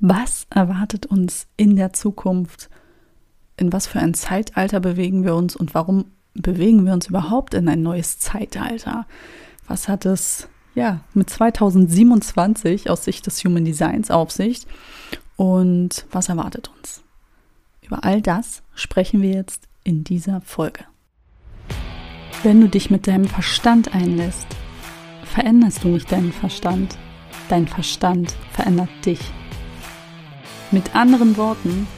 Was erwartet uns in der Zukunft? In was für ein Zeitalter bewegen wir uns und warum bewegen wir uns überhaupt in ein neues Zeitalter? Was hat es ja mit 2027 aus Sicht des Human Designs auf sich und was erwartet uns? Über all das sprechen wir jetzt in dieser Folge. Wenn du dich mit deinem Verstand einlässt, veränderst du nicht deinen Verstand. Dein Verstand verändert dich. Mit anderen Worten,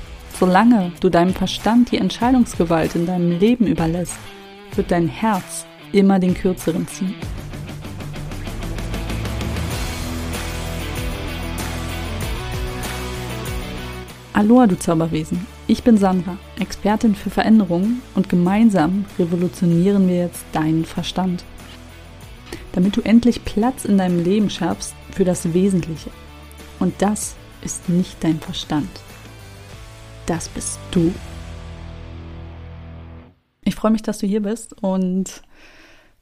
solange du deinem Verstand die Entscheidungsgewalt in deinem Leben überlässt, wird dein Herz immer den kürzeren ziehen. Aloha, du Zauberwesen. Ich bin Sandra, Expertin für Veränderungen und gemeinsam revolutionieren wir jetzt deinen Verstand. Damit du endlich Platz in deinem Leben schaffst für das Wesentliche. Und das ist nicht dein Verstand. Das bist du. Ich freue mich, dass du hier bist und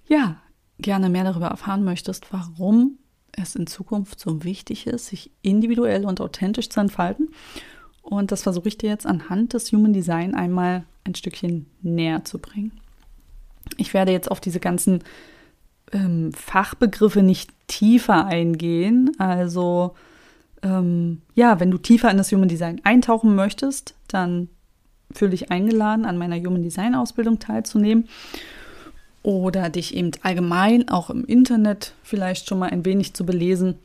ja, gerne mehr darüber erfahren möchtest, warum es in Zukunft so wichtig ist, sich individuell und authentisch zu entfalten. Und das versuche ich dir jetzt anhand des Human Design einmal ein Stückchen näher zu bringen. Ich werde jetzt auf diese ganzen ähm, Fachbegriffe nicht tiefer eingehen. Also ähm, ja, wenn du tiefer in das Human Design eintauchen möchtest, dann fühle dich eingeladen, an meiner Human Design Ausbildung teilzunehmen oder dich eben allgemein auch im Internet vielleicht schon mal ein wenig zu belesen.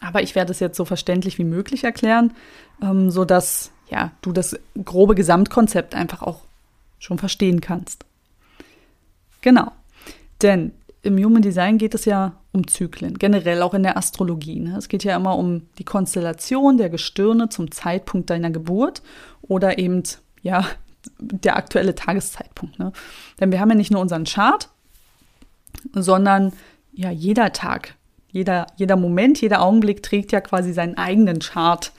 Aber ich werde es jetzt so verständlich wie möglich erklären, ähm, so dass ja du das grobe Gesamtkonzept einfach auch schon verstehen kannst. Genau, denn im Human Design geht es ja um Zyklen, generell auch in der Astrologie. Ne? Es geht ja immer um die Konstellation der Gestirne zum Zeitpunkt deiner Geburt oder eben, ja, der aktuelle Tageszeitpunkt. Ne? Denn wir haben ja nicht nur unseren Chart, sondern ja, jeder Tag, jeder, jeder Moment, jeder Augenblick trägt ja quasi seinen eigenen Chart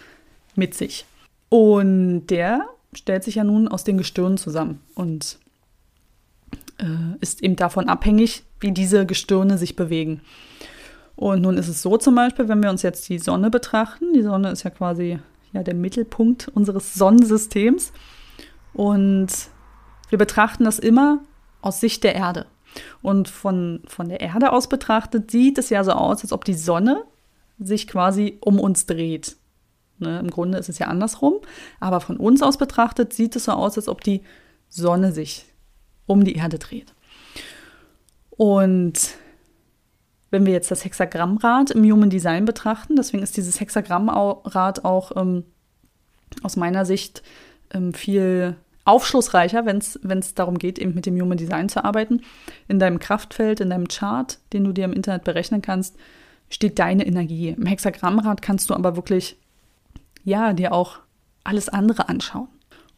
mit sich. Und der stellt sich ja nun aus den Gestirnen zusammen. Und äh, ist eben davon abhängig, wie diese Gestirne sich bewegen. Und nun ist es so zum Beispiel, wenn wir uns jetzt die Sonne betrachten, die Sonne ist ja quasi ja, der Mittelpunkt unseres Sonnensystems und wir betrachten das immer aus Sicht der Erde. Und von, von der Erde aus betrachtet sieht es ja so aus, als ob die Sonne sich quasi um uns dreht. Ne, Im Grunde ist es ja andersrum, aber von uns aus betrachtet sieht es so aus, als ob die Sonne sich um die Erde dreht. Und wenn wir jetzt das Hexagrammrad im Human Design betrachten, deswegen ist dieses Hexagrammrad auch ähm, aus meiner Sicht ähm, viel aufschlussreicher, wenn es darum geht, eben mit dem Human Design zu arbeiten. In deinem Kraftfeld, in deinem Chart, den du dir im Internet berechnen kannst, steht deine Energie. Im Hexagrammrad kannst du aber wirklich, ja, dir auch alles andere anschauen.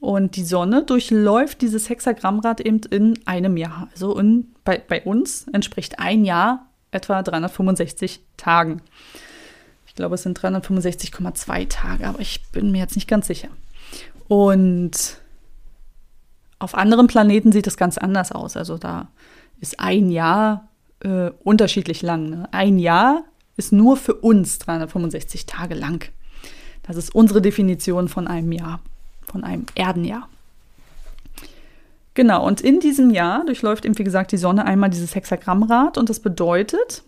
Und die Sonne durchläuft dieses Hexagrammrad eben in einem Jahr. Also in, bei, bei uns entspricht ein Jahr etwa 365 Tagen. Ich glaube, es sind 365,2 Tage, aber ich bin mir jetzt nicht ganz sicher. Und auf anderen Planeten sieht es ganz anders aus. Also da ist ein Jahr äh, unterschiedlich lang. Ne? Ein Jahr ist nur für uns 365 Tage lang. Das ist unsere Definition von einem Jahr von einem Erdenjahr. Genau, und in diesem Jahr durchläuft eben, wie gesagt, die Sonne einmal dieses Hexagrammrad und das bedeutet,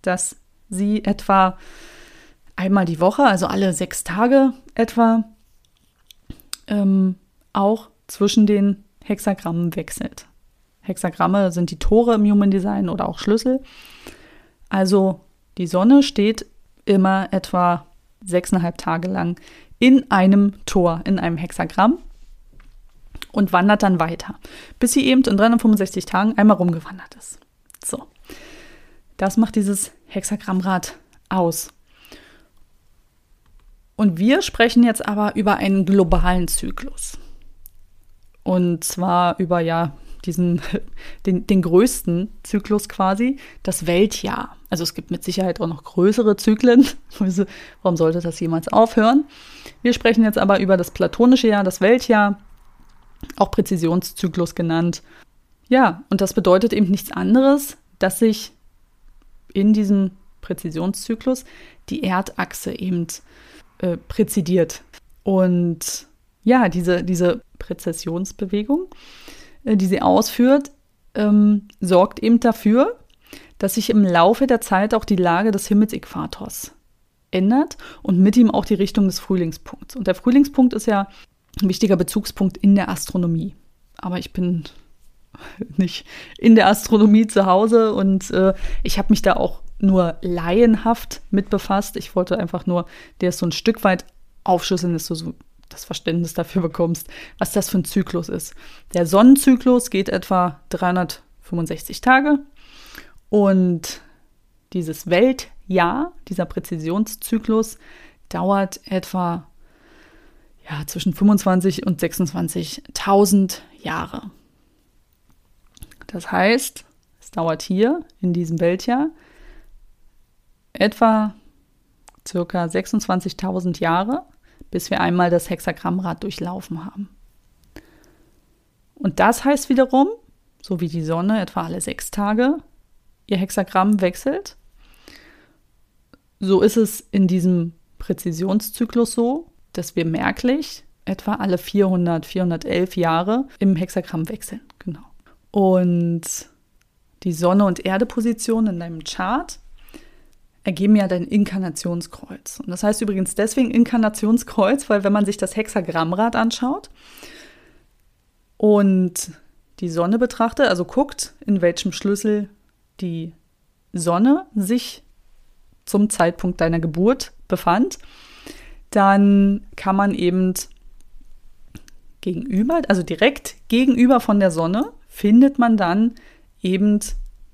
dass sie etwa einmal die Woche, also alle sechs Tage etwa, ähm, auch zwischen den Hexagrammen wechselt. Hexagramme sind die Tore im Human Design oder auch Schlüssel. Also die Sonne steht immer etwa sechseinhalb Tage lang in einem Tor, in einem Hexagramm und wandert dann weiter, bis sie eben in 365 Tagen einmal rumgewandert ist. So. Das macht dieses Hexagrammrad aus. Und wir sprechen jetzt aber über einen globalen Zyklus. Und zwar über ja diesen, den, den größten Zyklus quasi, das Weltjahr. Also es gibt mit Sicherheit auch noch größere Zyklen. Also warum sollte das jemals aufhören? Wir sprechen jetzt aber über das platonische Jahr, das Weltjahr, auch Präzisionszyklus genannt. Ja, und das bedeutet eben nichts anderes, dass sich in diesem Präzisionszyklus die Erdachse eben äh, präzidiert. Und ja, diese, diese Präzessionsbewegung, die sie ausführt, ähm, sorgt eben dafür, dass sich im Laufe der Zeit auch die Lage des Himmelsäquators ändert und mit ihm auch die Richtung des Frühlingspunkts. Und der Frühlingspunkt ist ja ein wichtiger Bezugspunkt in der Astronomie. Aber ich bin nicht in der Astronomie zu Hause und äh, ich habe mich da auch nur laienhaft mit befasst. Ich wollte einfach nur dir so ein Stück weit aufschlüsseln, dass du so das Verständnis dafür bekommst, was das für ein Zyklus ist. Der Sonnenzyklus geht etwa 365 Tage und dieses Weltjahr, dieser Präzisionszyklus, dauert etwa ja, zwischen 25 und 26.000 Jahre. Das heißt, es dauert hier in diesem Weltjahr etwa circa 26.000 Jahre, bis wir einmal das Hexagrammrad durchlaufen haben. Und das heißt wiederum, so wie die Sonne etwa alle sechs Tage ihr Hexagramm wechselt, so ist es in diesem Präzisionszyklus so, dass wir merklich etwa alle 400, 411 Jahre im Hexagramm wechseln. Genau. Und die Sonne- und Erde-Position in deinem Chart ergeben ja dein Inkarnationskreuz. Und das heißt übrigens deswegen Inkarnationskreuz, weil wenn man sich das Hexagrammrad anschaut und die Sonne betrachtet, also guckt, in welchem Schlüssel die Sonne sich zum Zeitpunkt deiner Geburt befand, dann kann man eben gegenüber, also direkt gegenüber von der Sonne, findet man dann eben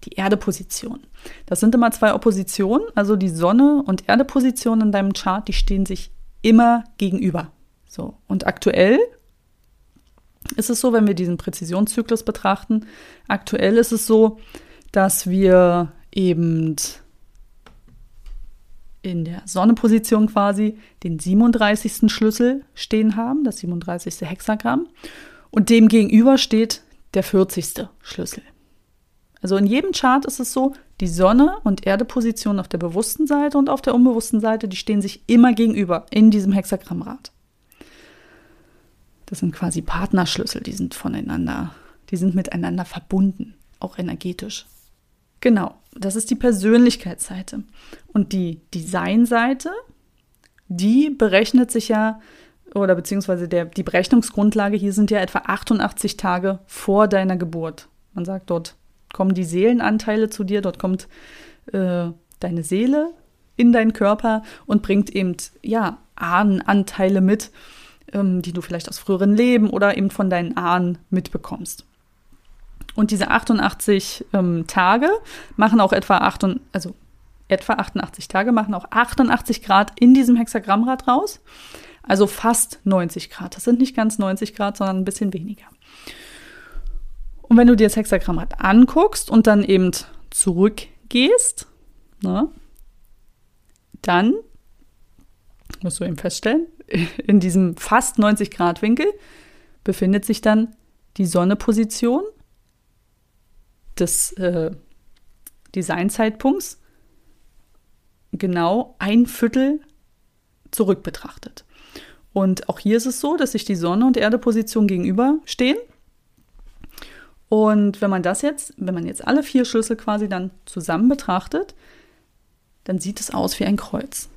die Erdeposition. Das sind immer zwei Oppositionen, also die Sonne und Erdeposition in deinem Chart, die stehen sich immer gegenüber. So, und aktuell ist es so, wenn wir diesen Präzisionszyklus betrachten, aktuell ist es so, dass wir eben in der Sonneposition quasi den 37. Schlüssel stehen haben, das 37. Hexagramm. Und dem gegenüber steht der 40. Schlüssel. Also in jedem Chart ist es so, die Sonne und Erdeposition auf der bewussten Seite und auf der unbewussten Seite, die stehen sich immer gegenüber in diesem Hexagrammrad. Das sind quasi Partnerschlüssel, die sind voneinander, die sind miteinander verbunden, auch energetisch. Genau, das ist die Persönlichkeitsseite. Und die Designseite, die berechnet sich ja, oder beziehungsweise der, die Berechnungsgrundlage hier sind ja etwa 88 Tage vor deiner Geburt. Man sagt, dort kommen die Seelenanteile zu dir, dort kommt äh, deine Seele in deinen Körper und bringt eben, ja, Ahnenanteile mit, ähm, die du vielleicht aus früheren Leben oder eben von deinen Ahnen mitbekommst. Und diese 88 ähm, Tage machen auch etwa, 8, also etwa 88 Tage machen auch 88 Grad in diesem Hexagrammrad raus. Also fast 90 Grad. Das sind nicht ganz 90 Grad, sondern ein bisschen weniger. Und wenn du dir das Hexagrammrad anguckst und dann eben zurückgehst, ne, dann musst du eben feststellen, in diesem fast 90 Grad Winkel befindet sich dann die Sonneposition des äh, Designzeitpunkts genau ein Viertel zurück betrachtet. Und auch hier ist es so, dass sich die Sonne und Erdeposition gegenüberstehen. Und wenn man das jetzt, wenn man jetzt alle vier Schlüssel quasi dann zusammen betrachtet, dann sieht es aus wie ein Kreuz,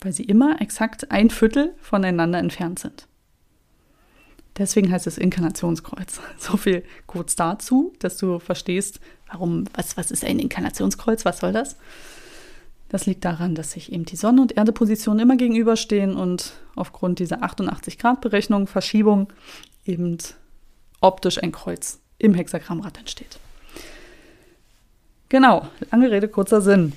weil sie immer exakt ein Viertel voneinander entfernt sind. Deswegen heißt es Inkarnationskreuz. So viel kurz dazu, dass du verstehst, warum, was, was ist ein Inkarnationskreuz, was soll das? Das liegt daran, dass sich eben die Sonne- und Erdepositionen immer gegenüberstehen und aufgrund dieser 88-Grad-Berechnung, Verschiebung, eben optisch ein Kreuz im Hexagrammrad entsteht. Genau, lange Rede, kurzer Sinn.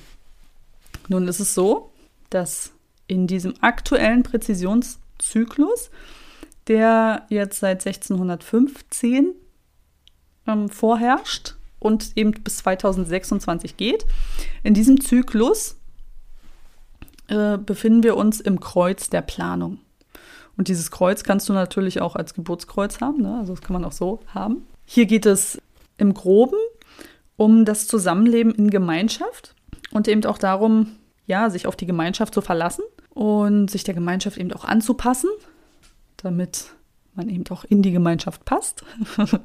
Nun ist es so, dass in diesem aktuellen Präzisionszyklus der jetzt seit 1615 ähm, vorherrscht und eben bis 2026 geht. In diesem Zyklus äh, befinden wir uns im Kreuz der Planung. Und dieses Kreuz kannst du natürlich auch als Geburtskreuz haben, ne? also das kann man auch so haben. Hier geht es im Groben um das Zusammenleben in Gemeinschaft und eben auch darum, ja, sich auf die Gemeinschaft zu verlassen und sich der Gemeinschaft eben auch anzupassen, damit man eben auch in die Gemeinschaft passt. und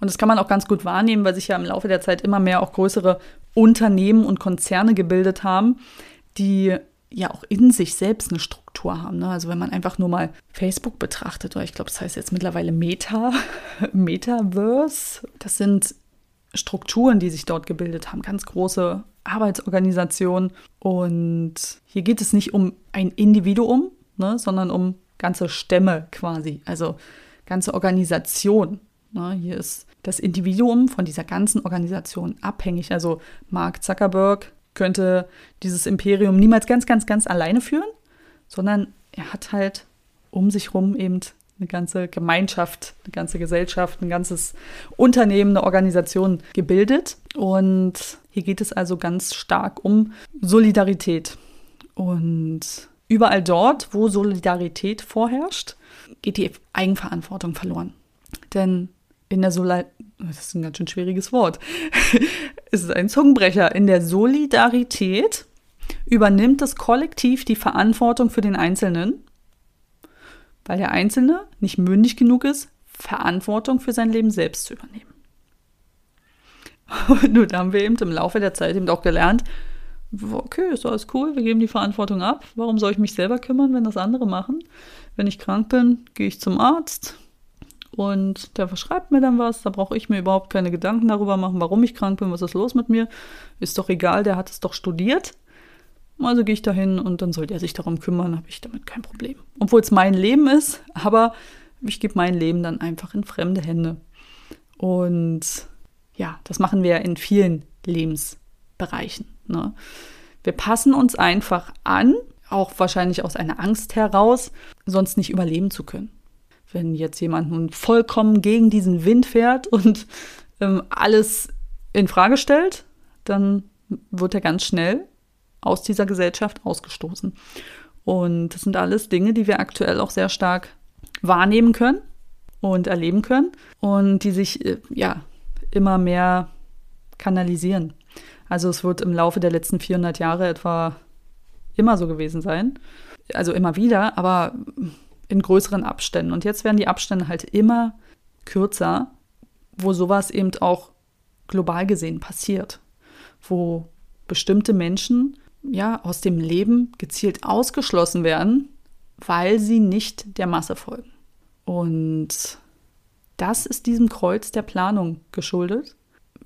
das kann man auch ganz gut wahrnehmen, weil sich ja im Laufe der Zeit immer mehr auch größere Unternehmen und Konzerne gebildet haben, die ja auch in sich selbst eine Struktur haben. Ne? Also wenn man einfach nur mal Facebook betrachtet, oder ich glaube, das heißt jetzt mittlerweile Meta, Metaverse, das sind Strukturen, die sich dort gebildet haben, ganz große Arbeitsorganisationen. Und hier geht es nicht um ein Individuum, ne, sondern um ganze Stämme quasi, also ganze Organisation. Ne? Hier ist das Individuum von dieser ganzen Organisation abhängig. Also Mark Zuckerberg könnte dieses Imperium niemals ganz, ganz, ganz alleine führen, sondern er hat halt um sich herum eben eine ganze Gemeinschaft, eine ganze Gesellschaft, ein ganzes Unternehmen, eine Organisation gebildet. Und hier geht es also ganz stark um Solidarität. Und überall dort, wo Solidarität vorherrscht, geht die Eigenverantwortung verloren. Denn in der Solidarität, das ist ein ganz schön schwieriges Wort, es ist ein Zungenbrecher, in der Solidarität übernimmt das Kollektiv die Verantwortung für den Einzelnen, weil der Einzelne nicht mündig genug ist, Verantwortung für sein Leben selbst zu übernehmen. Und nun haben wir eben im Laufe der Zeit eben auch gelernt, okay, ist alles cool, wir geben die Verantwortung ab. Warum soll ich mich selber kümmern, wenn das andere machen? Wenn ich krank bin, gehe ich zum Arzt und der verschreibt mir dann was. Da brauche ich mir überhaupt keine Gedanken darüber machen, warum ich krank bin, was ist los mit mir. Ist doch egal, der hat es doch studiert. Also gehe ich dahin und dann soll der sich darum kümmern, habe ich damit kein Problem. Obwohl es mein Leben ist, aber ich gebe mein Leben dann einfach in fremde Hände. Und ja, das machen wir in vielen Lebensbereichen. Ne? Wir passen uns einfach an, auch wahrscheinlich aus einer Angst heraus, sonst nicht überleben zu können. Wenn jetzt jemand nun vollkommen gegen diesen Wind fährt und ähm, alles in Frage stellt, dann wird er ganz schnell aus dieser Gesellschaft ausgestoßen. Und das sind alles Dinge, die wir aktuell auch sehr stark wahrnehmen können und erleben können und die sich äh, ja immer mehr kanalisieren. Also es wird im Laufe der letzten 400 Jahre etwa immer so gewesen sein. Also immer wieder, aber in größeren Abständen. Und jetzt werden die Abstände halt immer kürzer, wo sowas eben auch global gesehen passiert. Wo bestimmte Menschen ja aus dem Leben gezielt ausgeschlossen werden, weil sie nicht der Masse folgen. Und das ist diesem Kreuz der Planung geschuldet.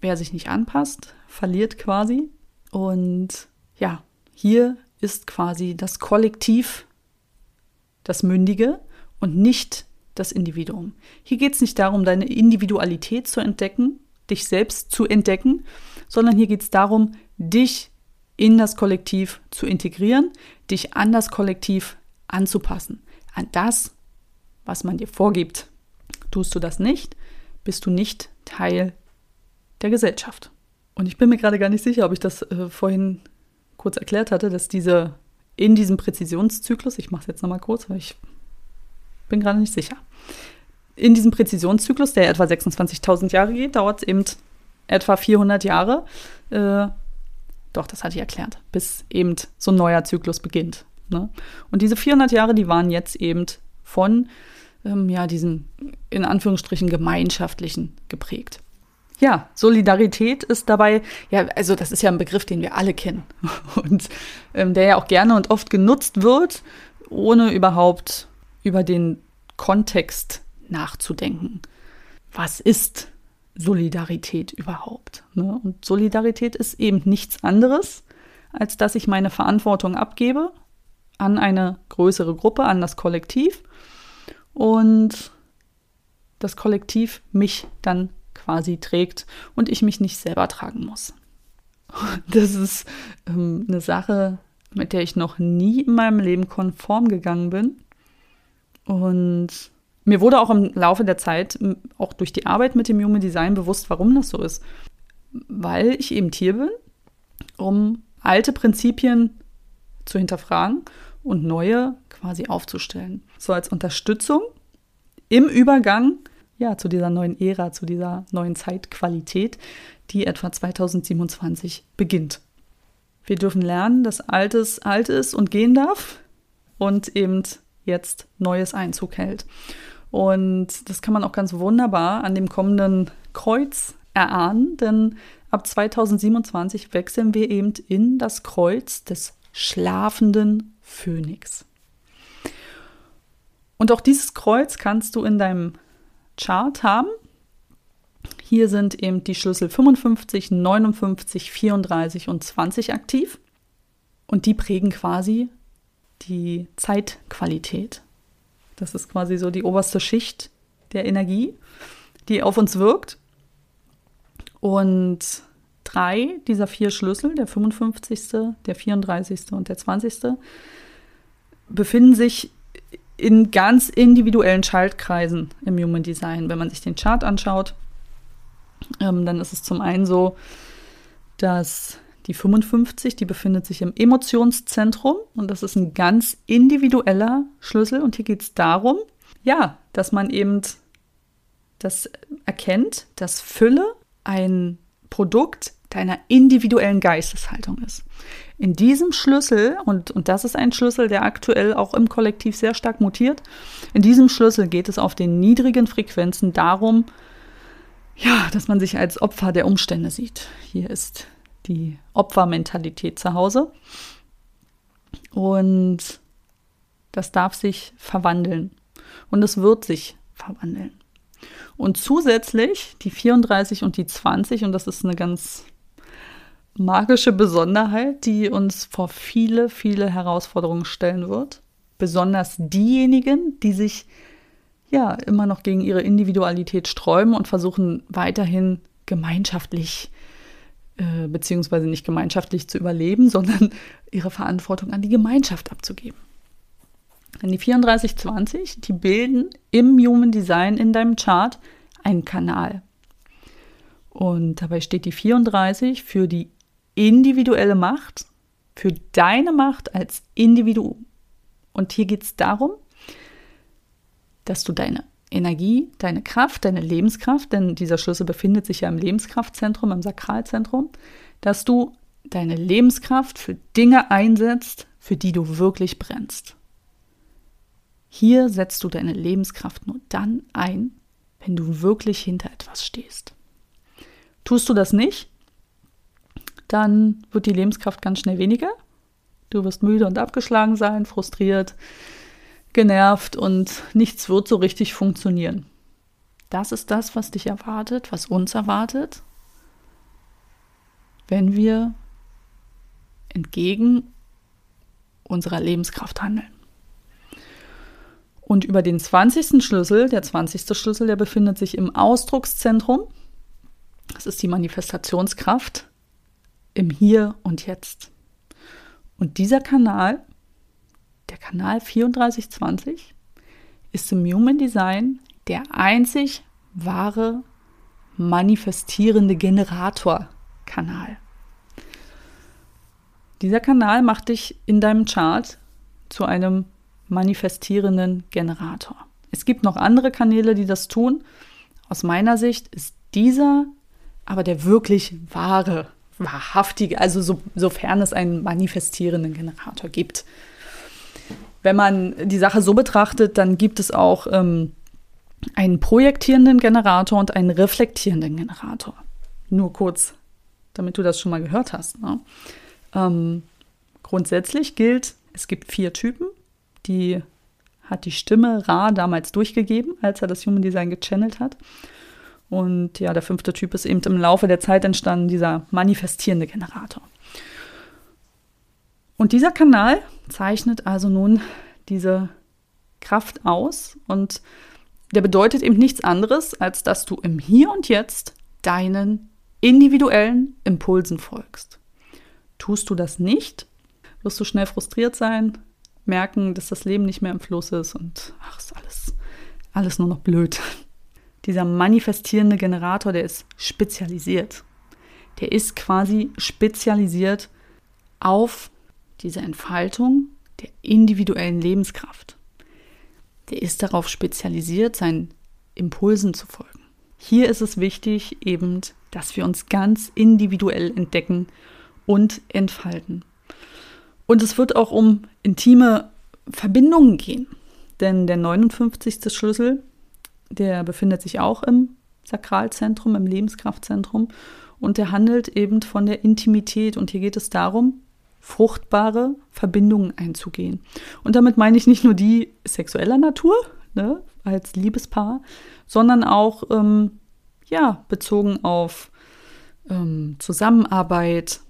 Wer sich nicht anpasst, verliert quasi. Und ja, hier ist quasi das Kollektiv das Mündige und nicht das Individuum. Hier geht es nicht darum, deine Individualität zu entdecken, dich selbst zu entdecken, sondern hier geht es darum, dich in das Kollektiv zu integrieren, dich an das Kollektiv anzupassen, an das, was man dir vorgibt. Tust du das nicht, bist du nicht Teil der Gesellschaft. Und ich bin mir gerade gar nicht sicher, ob ich das äh, vorhin kurz erklärt hatte, dass diese in diesem Präzisionszyklus, ich mache es jetzt nochmal kurz, weil ich bin gerade nicht sicher, in diesem Präzisionszyklus, der etwa 26.000 Jahre geht, dauert es eben etwa 400 Jahre. Äh, doch, das hatte ich erklärt, bis eben so ein neuer Zyklus beginnt. Ne? Und diese 400 Jahre, die waren jetzt eben von ähm, ja, diesem in Anführungsstrichen gemeinschaftlichen geprägt. Ja, Solidarität ist dabei, ja, also das ist ja ein Begriff, den wir alle kennen und ähm, der ja auch gerne und oft genutzt wird, ohne überhaupt über den Kontext nachzudenken. Was ist Solidarität überhaupt? Ne? Und Solidarität ist eben nichts anderes, als dass ich meine Verantwortung abgebe an eine größere Gruppe, an das Kollektiv und das Kollektiv mich dann quasi trägt und ich mich nicht selber tragen muss. Das ist ähm, eine Sache, mit der ich noch nie in meinem Leben konform gegangen bin. Und mir wurde auch im Laufe der Zeit, auch durch die Arbeit mit dem Human Design, bewusst, warum das so ist. Weil ich eben hier bin, um alte Prinzipien zu hinterfragen und neue quasi aufzustellen. So als Unterstützung im Übergang ja, zu dieser neuen Ära, zu dieser neuen Zeitqualität, die etwa 2027 beginnt. Wir dürfen lernen, dass Altes alt ist und gehen darf und eben jetzt Neues Einzug hält. Und das kann man auch ganz wunderbar an dem kommenden Kreuz erahnen, denn ab 2027 wechseln wir eben in das Kreuz des schlafenden Phönix. Und auch dieses Kreuz kannst du in deinem Chart haben. Hier sind eben die Schlüssel 55, 59, 34 und 20 aktiv. Und die prägen quasi die Zeitqualität. Das ist quasi so die oberste Schicht der Energie, die auf uns wirkt. Und drei dieser vier Schlüssel, der 55., der 34. und der 20., befinden sich in ganz individuellen Schaltkreisen im Human Design. Wenn man sich den Chart anschaut, ähm, dann ist es zum einen so, dass die 55, die befindet sich im Emotionszentrum und das ist ein ganz individueller Schlüssel. Und hier geht es darum, ja, dass man eben das erkennt, dass Fülle ein Produkt deiner individuellen Geisteshaltung ist. In diesem Schlüssel, und, und das ist ein Schlüssel, der aktuell auch im Kollektiv sehr stark mutiert, in diesem Schlüssel geht es auf den niedrigen Frequenzen darum, ja, dass man sich als Opfer der Umstände sieht. Hier ist die Opfermentalität zu Hause. Und das darf sich verwandeln. Und es wird sich verwandeln. Und zusätzlich die 34 und die 20, und das ist eine ganz magische Besonderheit, die uns vor viele, viele Herausforderungen stellen wird. Besonders diejenigen, die sich ja immer noch gegen ihre Individualität sträuben und versuchen weiterhin gemeinschaftlich äh, beziehungsweise nicht gemeinschaftlich zu überleben, sondern ihre Verantwortung an die Gemeinschaft abzugeben. Denn die 3420, die bilden im Human Design in deinem Chart einen Kanal. Und dabei steht die 34 für die individuelle Macht, für deine Macht als Individuum. Und hier geht es darum, dass du deine Energie, deine Kraft, deine Lebenskraft, denn dieser Schlüssel befindet sich ja im Lebenskraftzentrum, im Sakralzentrum, dass du deine Lebenskraft für Dinge einsetzt, für die du wirklich brennst. Hier setzt du deine Lebenskraft nur dann ein, wenn du wirklich hinter etwas stehst. Tust du das nicht, dann wird die Lebenskraft ganz schnell weniger. Du wirst müde und abgeschlagen sein, frustriert, genervt und nichts wird so richtig funktionieren. Das ist das, was dich erwartet, was uns erwartet, wenn wir entgegen unserer Lebenskraft handeln. Und über den 20. Schlüssel, der 20. Schlüssel, der befindet sich im Ausdruckszentrum. Das ist die Manifestationskraft im Hier und Jetzt. Und dieser Kanal, der Kanal 3420, ist im Human Design der einzig wahre manifestierende Generator-Kanal. Dieser Kanal macht dich in deinem Chart zu einem manifestierenden Generator. Es gibt noch andere Kanäle, die das tun. Aus meiner Sicht ist dieser aber der wirklich wahre wahrhaftige, also so, sofern es einen manifestierenden Generator gibt. Wenn man die Sache so betrachtet, dann gibt es auch ähm, einen projektierenden Generator und einen reflektierenden Generator. Nur kurz, damit du das schon mal gehört hast. Ne? Ähm, grundsätzlich gilt, es gibt vier Typen, die hat die Stimme Ra damals durchgegeben, als er das Human Design gechannelt hat. Und ja, der fünfte Typ ist eben im Laufe der Zeit entstanden, dieser manifestierende Generator. Und dieser Kanal zeichnet also nun diese Kraft aus und der bedeutet eben nichts anderes, als dass du im Hier und Jetzt deinen individuellen Impulsen folgst. Tust du das nicht, wirst du schnell frustriert sein, merken, dass das Leben nicht mehr im Fluss ist und ach, ist alles, alles nur noch blöd dieser manifestierende Generator, der ist spezialisiert. Der ist quasi spezialisiert auf diese Entfaltung der individuellen Lebenskraft. Der ist darauf spezialisiert, seinen Impulsen zu folgen. Hier ist es wichtig eben, dass wir uns ganz individuell entdecken und entfalten. Und es wird auch um intime Verbindungen gehen. Denn der 59. Schlüssel, der befindet sich auch im Sakralzentrum, im Lebenskraftzentrum. Und der handelt eben von der Intimität. Und hier geht es darum, fruchtbare Verbindungen einzugehen. Und damit meine ich nicht nur die sexueller Natur, ne, als Liebespaar, sondern auch ähm, ja, bezogen auf ähm, Zusammenarbeit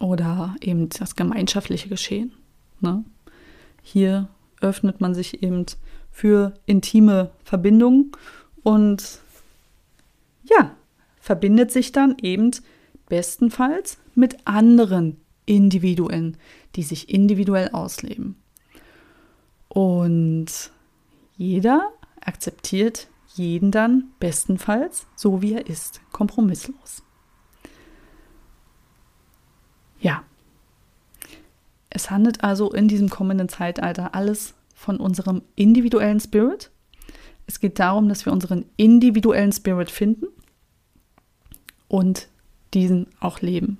oder eben das gemeinschaftliche Geschehen. Ne? Hier öffnet man sich eben für intime Verbindungen und ja, verbindet sich dann eben bestenfalls mit anderen Individuen, die sich individuell ausleben. Und jeder akzeptiert jeden dann bestenfalls so, wie er ist, kompromisslos. Ja, es handelt also in diesem kommenden Zeitalter alles von unserem individuellen Spirit. Es geht darum, dass wir unseren individuellen Spirit finden und diesen auch leben.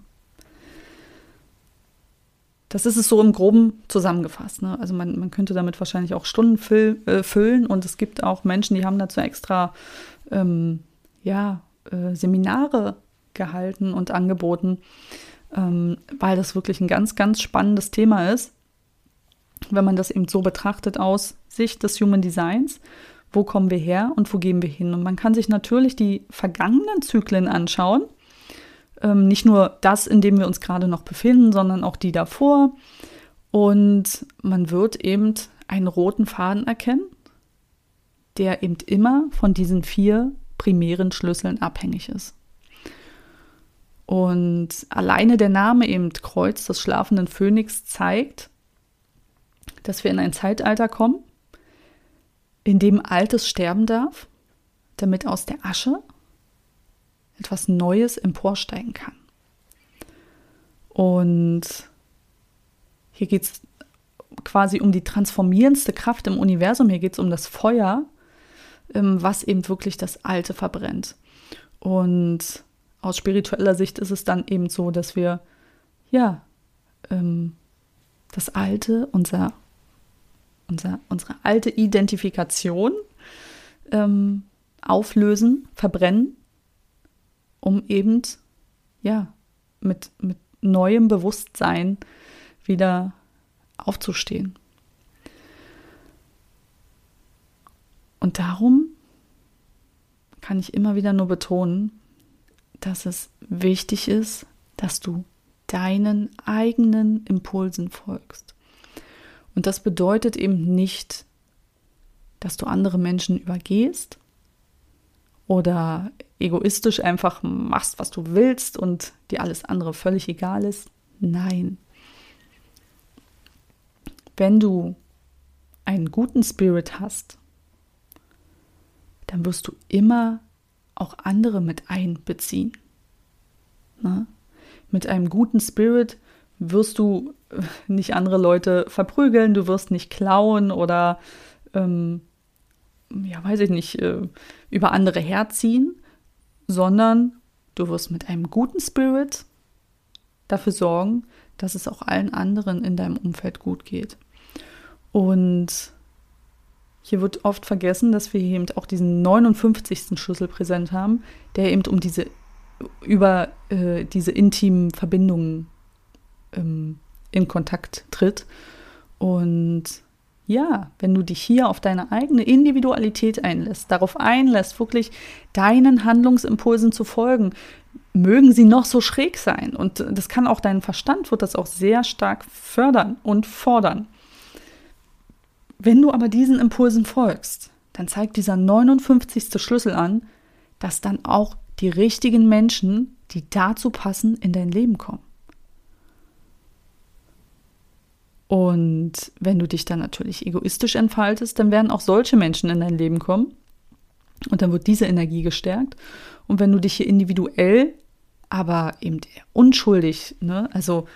Das ist es so im Groben zusammengefasst. Ne? Also man, man könnte damit wahrscheinlich auch Stunden füll, äh, füllen und es gibt auch Menschen, die haben dazu extra ähm, ja, äh, Seminare gehalten und angeboten, ähm, weil das wirklich ein ganz, ganz spannendes Thema ist, wenn man das eben so betrachtet aus Sicht des Human Designs. Wo kommen wir her und wo gehen wir hin? Und man kann sich natürlich die vergangenen Zyklen anschauen ähm, nicht nur das, in dem wir uns gerade noch befinden, sondern auch die davor. Und man wird eben einen roten Faden erkennen, der eben immer von diesen vier primären Schlüsseln abhängig ist. Und alleine der Name eben Kreuz des schlafenden Phönix zeigt, dass wir in ein Zeitalter kommen, in dem Altes sterben darf, damit aus der Asche etwas Neues emporsteigen kann. Und hier geht es quasi um die transformierendste Kraft im Universum. Hier geht es um das Feuer, ähm, was eben wirklich das Alte verbrennt. Und aus spiritueller Sicht ist es dann eben so, dass wir, ja, ähm, das Alte, unser, unser, unsere alte Identifikation ähm, auflösen, verbrennen um eben, ja, mit, mit neuem Bewusstsein wieder aufzustehen. Und darum kann ich immer wieder nur betonen, dass es wichtig ist, dass du deinen eigenen Impulsen folgst. Und das bedeutet eben nicht, dass du andere Menschen übergehst oder egoistisch einfach machst, was du willst und dir alles andere völlig egal ist. Nein. Wenn du einen guten Spirit hast, dann wirst du immer auch andere mit einbeziehen. Na? Mit einem guten Spirit wirst du nicht andere Leute verprügeln, du wirst nicht klauen oder, ähm, ja, weiß ich nicht, äh, über andere herziehen, sondern du wirst mit einem guten Spirit dafür sorgen, dass es auch allen anderen in deinem Umfeld gut geht. Und hier wird oft vergessen, dass wir eben auch diesen 59. Schlüssel präsent haben, der eben um diese über äh, diese intimen Verbindungen ähm, in Kontakt tritt. Und ja, wenn du dich hier auf deine eigene Individualität einlässt, darauf einlässt, wirklich deinen Handlungsimpulsen zu folgen, mögen sie noch so schräg sein. Und das kann auch deinen Verstand, wird das auch sehr stark fördern und fordern. Wenn du aber diesen Impulsen folgst, dann zeigt dieser 59. Schlüssel an, dass dann auch die richtigen Menschen, die dazu passen, in dein Leben kommen. Und wenn du dich dann natürlich egoistisch entfaltest, dann werden auch solche Menschen in dein Leben kommen. Und dann wird diese Energie gestärkt. Und wenn du dich hier individuell, aber eben unschuldig, ne, also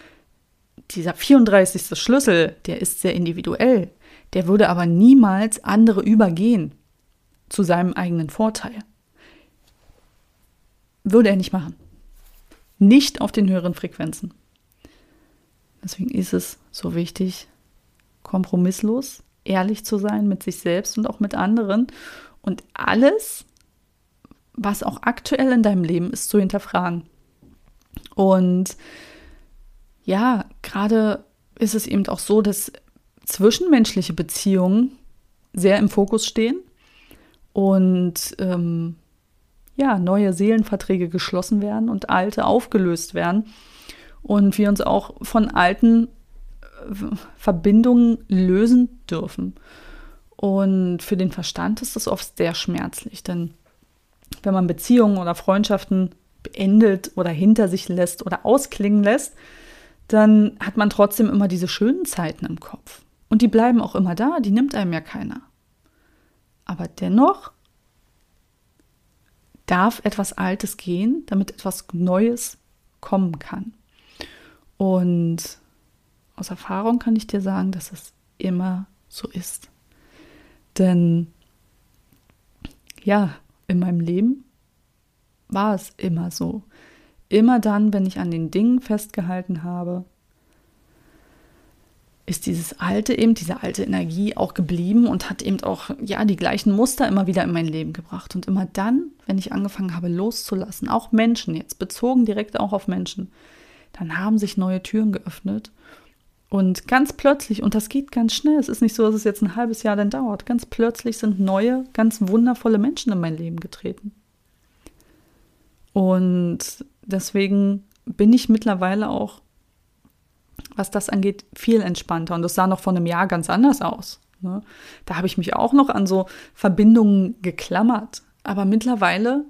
dieser 34. Schlüssel, der ist sehr individuell. Der würde aber niemals andere übergehen zu seinem eigenen Vorteil. Würde er nicht machen. nicht auf den höheren Frequenzen. Deswegen ist es so wichtig, kompromisslos, ehrlich zu sein mit sich selbst und auch mit anderen und alles, was auch aktuell in deinem Leben ist, zu hinterfragen. Und ja, gerade ist es eben auch so, dass zwischenmenschliche Beziehungen sehr im Fokus stehen und ähm, ja, neue Seelenverträge geschlossen werden und alte aufgelöst werden und wir uns auch von alten äh, Verbindungen lösen dürfen. Und für den Verstand ist das oft sehr schmerzlich, denn wenn man Beziehungen oder Freundschaften beendet oder hinter sich lässt oder ausklingen lässt, dann hat man trotzdem immer diese schönen Zeiten im Kopf. Und die bleiben auch immer da, die nimmt einem ja keiner. Aber dennoch darf etwas Altes gehen, damit etwas Neues kommen kann. Und aus Erfahrung kann ich dir sagen, dass es immer so ist. Denn ja, in meinem Leben war es immer so. Immer dann, wenn ich an den Dingen festgehalten habe, ist dieses alte eben, diese alte Energie auch geblieben und hat eben auch, ja, die gleichen Muster immer wieder in mein Leben gebracht. Und immer dann, wenn ich angefangen habe loszulassen, auch Menschen jetzt, bezogen direkt auch auf Menschen, dann haben sich neue Türen geöffnet. Und ganz plötzlich, und das geht ganz schnell, es ist nicht so, dass es jetzt ein halbes Jahr dann dauert, ganz plötzlich sind neue, ganz wundervolle Menschen in mein Leben getreten. Und deswegen bin ich mittlerweile auch was das angeht, viel entspannter. Und das sah noch vor einem Jahr ganz anders aus. Ne? Da habe ich mich auch noch an so Verbindungen geklammert. Aber mittlerweile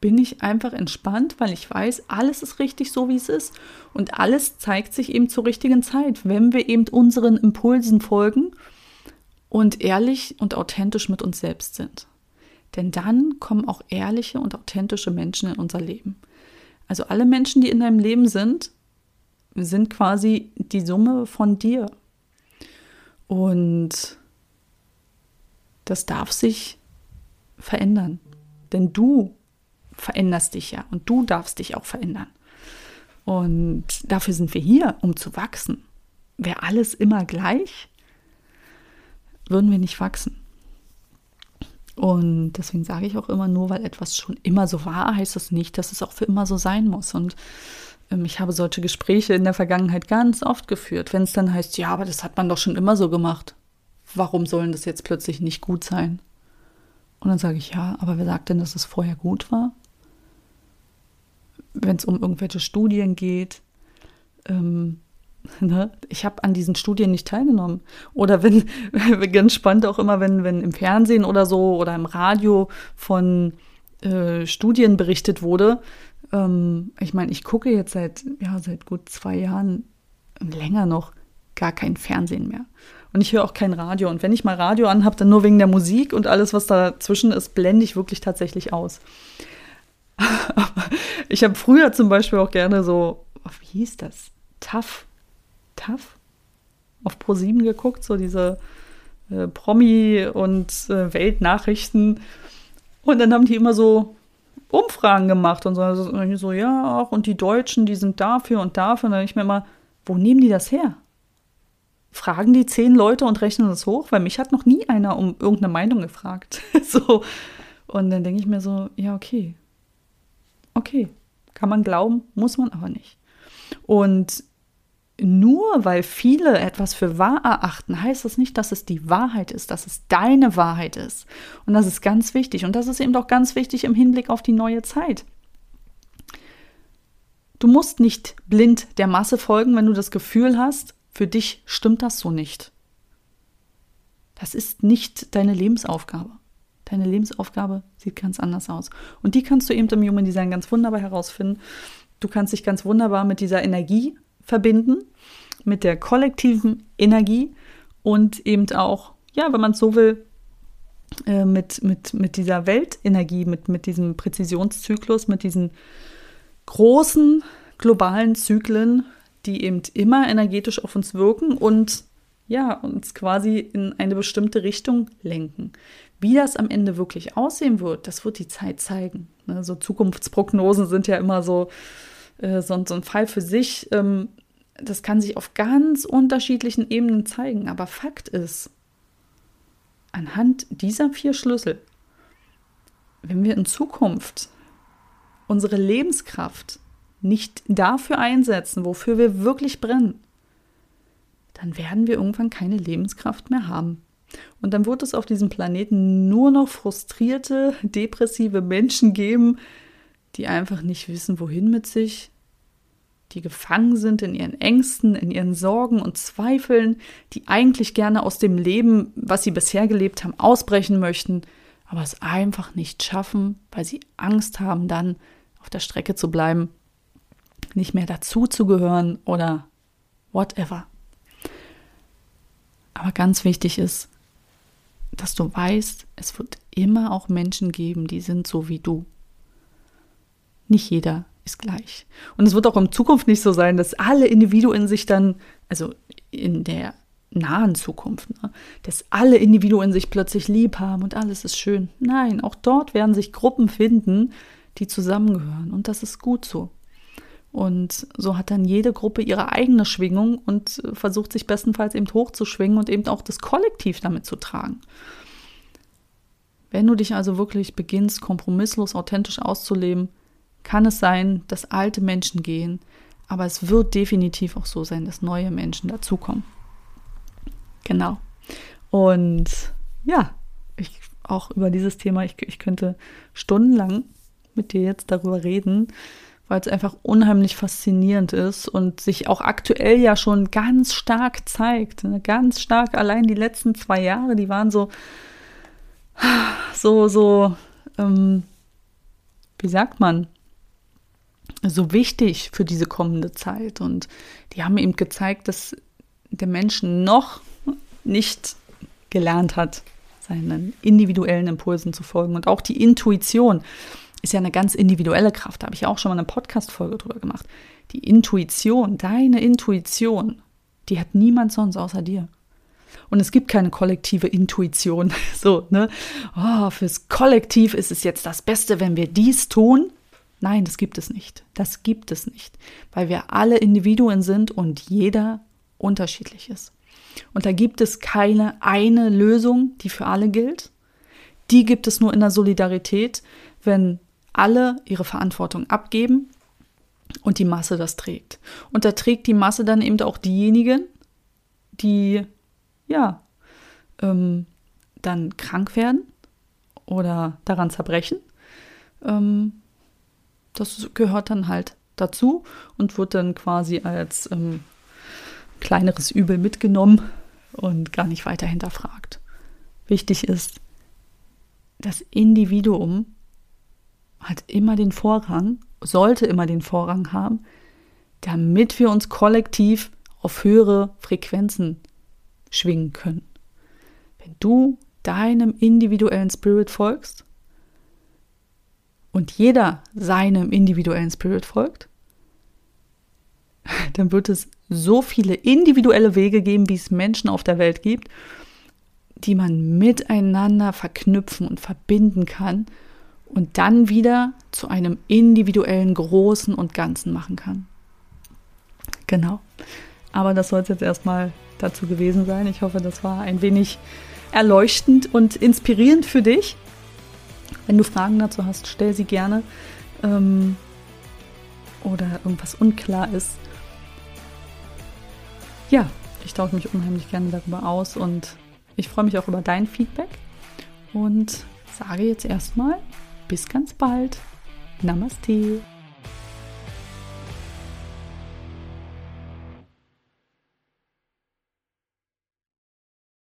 bin ich einfach entspannt, weil ich weiß, alles ist richtig so, wie es ist. Und alles zeigt sich eben zur richtigen Zeit, wenn wir eben unseren Impulsen folgen und ehrlich und authentisch mit uns selbst sind. Denn dann kommen auch ehrliche und authentische Menschen in unser Leben. Also alle Menschen, die in deinem Leben sind, sind quasi die Summe von dir. Und das darf sich verändern. Denn du veränderst dich ja und du darfst dich auch verändern. Und dafür sind wir hier, um zu wachsen. Wäre alles immer gleich, würden wir nicht wachsen. Und deswegen sage ich auch immer, nur weil etwas schon immer so war, heißt das nicht, dass es auch für immer so sein muss. Und ich habe solche Gespräche in der Vergangenheit ganz oft geführt, wenn es dann heißt, ja, aber das hat man doch schon immer so gemacht. Warum sollen das jetzt plötzlich nicht gut sein? Und dann sage ich, ja, aber wer sagt denn, dass es vorher gut war? Wenn es um irgendwelche Studien geht, ähm, ne? ich habe an diesen Studien nicht teilgenommen. Oder wenn, ganz spannend auch immer, wenn, wenn im Fernsehen oder so oder im Radio von äh, Studien berichtet wurde, ähm, ich meine, ich gucke jetzt seit, ja, seit gut zwei Jahren, länger noch, gar kein Fernsehen mehr. Und ich höre auch kein Radio. Und wenn ich mal Radio anhabe, dann nur wegen der Musik und alles, was dazwischen ist, blende ich wirklich tatsächlich aus. ich habe früher zum Beispiel auch gerne so, wie hieß das? Tough. Tough? Auf Pro7 geguckt, so diese äh, Promi- und äh, Weltnachrichten. Und dann haben die immer so Umfragen gemacht und so, also so ja, auch, und die Deutschen, die sind dafür und dafür. Und dann denke ich mir immer, wo nehmen die das her? Fragen die zehn Leute und rechnen das hoch? Weil mich hat noch nie einer um irgendeine Meinung gefragt. so. Und dann denke ich mir so, ja, okay. Okay. Kann man glauben, muss man aber nicht. Und nur weil viele etwas für wahr erachten, heißt das nicht, dass es die Wahrheit ist, dass es deine Wahrheit ist. Und das ist ganz wichtig. Und das ist eben auch ganz wichtig im Hinblick auf die neue Zeit. Du musst nicht blind der Masse folgen, wenn du das Gefühl hast, für dich stimmt das so nicht. Das ist nicht deine Lebensaufgabe. Deine Lebensaufgabe sieht ganz anders aus. Und die kannst du eben im Human Design ganz wunderbar herausfinden. Du kannst dich ganz wunderbar mit dieser Energie verbinden, mit der kollektiven Energie und eben auch, ja, wenn man es so will, äh, mit, mit, mit dieser Weltenergie, mit, mit diesem Präzisionszyklus, mit diesen großen globalen Zyklen, die eben immer energetisch auf uns wirken und ja, uns quasi in eine bestimmte Richtung lenken. Wie das am Ende wirklich aussehen wird, das wird die Zeit zeigen. Ne, so Zukunftsprognosen sind ja immer so, äh, so, ein Fall für sich. Ähm, das kann sich auf ganz unterschiedlichen Ebenen zeigen. Aber Fakt ist, anhand dieser vier Schlüssel, wenn wir in Zukunft unsere Lebenskraft nicht dafür einsetzen, wofür wir wirklich brennen, dann werden wir irgendwann keine Lebenskraft mehr haben. Und dann wird es auf diesem Planeten nur noch frustrierte, depressive Menschen geben, die einfach nicht wissen, wohin mit sich, die gefangen sind in ihren Ängsten, in ihren Sorgen und Zweifeln, die eigentlich gerne aus dem Leben, was sie bisher gelebt haben, ausbrechen möchten, aber es einfach nicht schaffen, weil sie Angst haben, dann auf der Strecke zu bleiben, nicht mehr dazuzugehören oder whatever. Aber ganz wichtig ist, dass du weißt, es wird immer auch Menschen geben, die sind so wie du. Nicht jeder ist gleich. Und es wird auch in Zukunft nicht so sein, dass alle Individuen sich dann, also in der nahen Zukunft, ne, dass alle Individuen sich plötzlich lieb haben und alles ist schön. Nein, auch dort werden sich Gruppen finden, die zusammengehören. Und das ist gut so. Und so hat dann jede Gruppe ihre eigene Schwingung und versucht sich bestenfalls eben hochzuschwingen und eben auch das Kollektiv damit zu tragen. Wenn du dich also wirklich beginnst, kompromisslos authentisch auszuleben, kann es sein, dass alte Menschen gehen, aber es wird definitiv auch so sein, dass neue Menschen dazukommen. Genau. Und ja, ich auch über dieses Thema, ich, ich könnte stundenlang mit dir jetzt darüber reden, weil es einfach unheimlich faszinierend ist und sich auch aktuell ja schon ganz stark zeigt. Ne? Ganz stark. Allein die letzten zwei Jahre, die waren so, so, so, ähm, wie sagt man, so wichtig für diese kommende Zeit. Und die haben eben gezeigt, dass der Mensch noch nicht gelernt hat, seinen individuellen Impulsen zu folgen und auch die Intuition ist ja eine ganz individuelle Kraft. Da habe ich auch schon mal eine Podcast-Folge drüber gemacht. Die Intuition, deine Intuition, die hat niemand sonst außer dir. Und es gibt keine kollektive Intuition. So, ne? Oh, fürs Kollektiv ist es jetzt das Beste, wenn wir dies tun. Nein, das gibt es nicht. Das gibt es nicht, weil wir alle Individuen sind und jeder unterschiedlich ist. Und da gibt es keine eine Lösung, die für alle gilt. Die gibt es nur in der Solidarität, wenn alle ihre Verantwortung abgeben und die Masse das trägt. Und da trägt die Masse dann eben auch diejenigen, die ja ähm, dann krank werden oder daran zerbrechen. Ähm, das gehört dann halt dazu und wird dann quasi als ähm, kleineres Übel mitgenommen und gar nicht weiter hinterfragt. Wichtig ist, das Individuum hat immer den Vorrang, sollte immer den Vorrang haben, damit wir uns kollektiv auf höhere Frequenzen schwingen können. Wenn du deinem individuellen Spirit folgst und jeder seinem individuellen Spirit folgt, dann wird es so viele individuelle Wege geben, wie es Menschen auf der Welt gibt, die man miteinander verknüpfen und verbinden kann und dann wieder zu einem individuellen Großen und Ganzen machen kann. Genau. Aber das soll es jetzt erstmal dazu gewesen sein. Ich hoffe, das war ein wenig erleuchtend und inspirierend für dich. Wenn du Fragen dazu hast, stell sie gerne. Ähm, oder irgendwas unklar ist. Ja, ich tausche mich unheimlich gerne darüber aus und ich freue mich auch über dein Feedback und sage jetzt erstmal bis ganz bald. Namaste.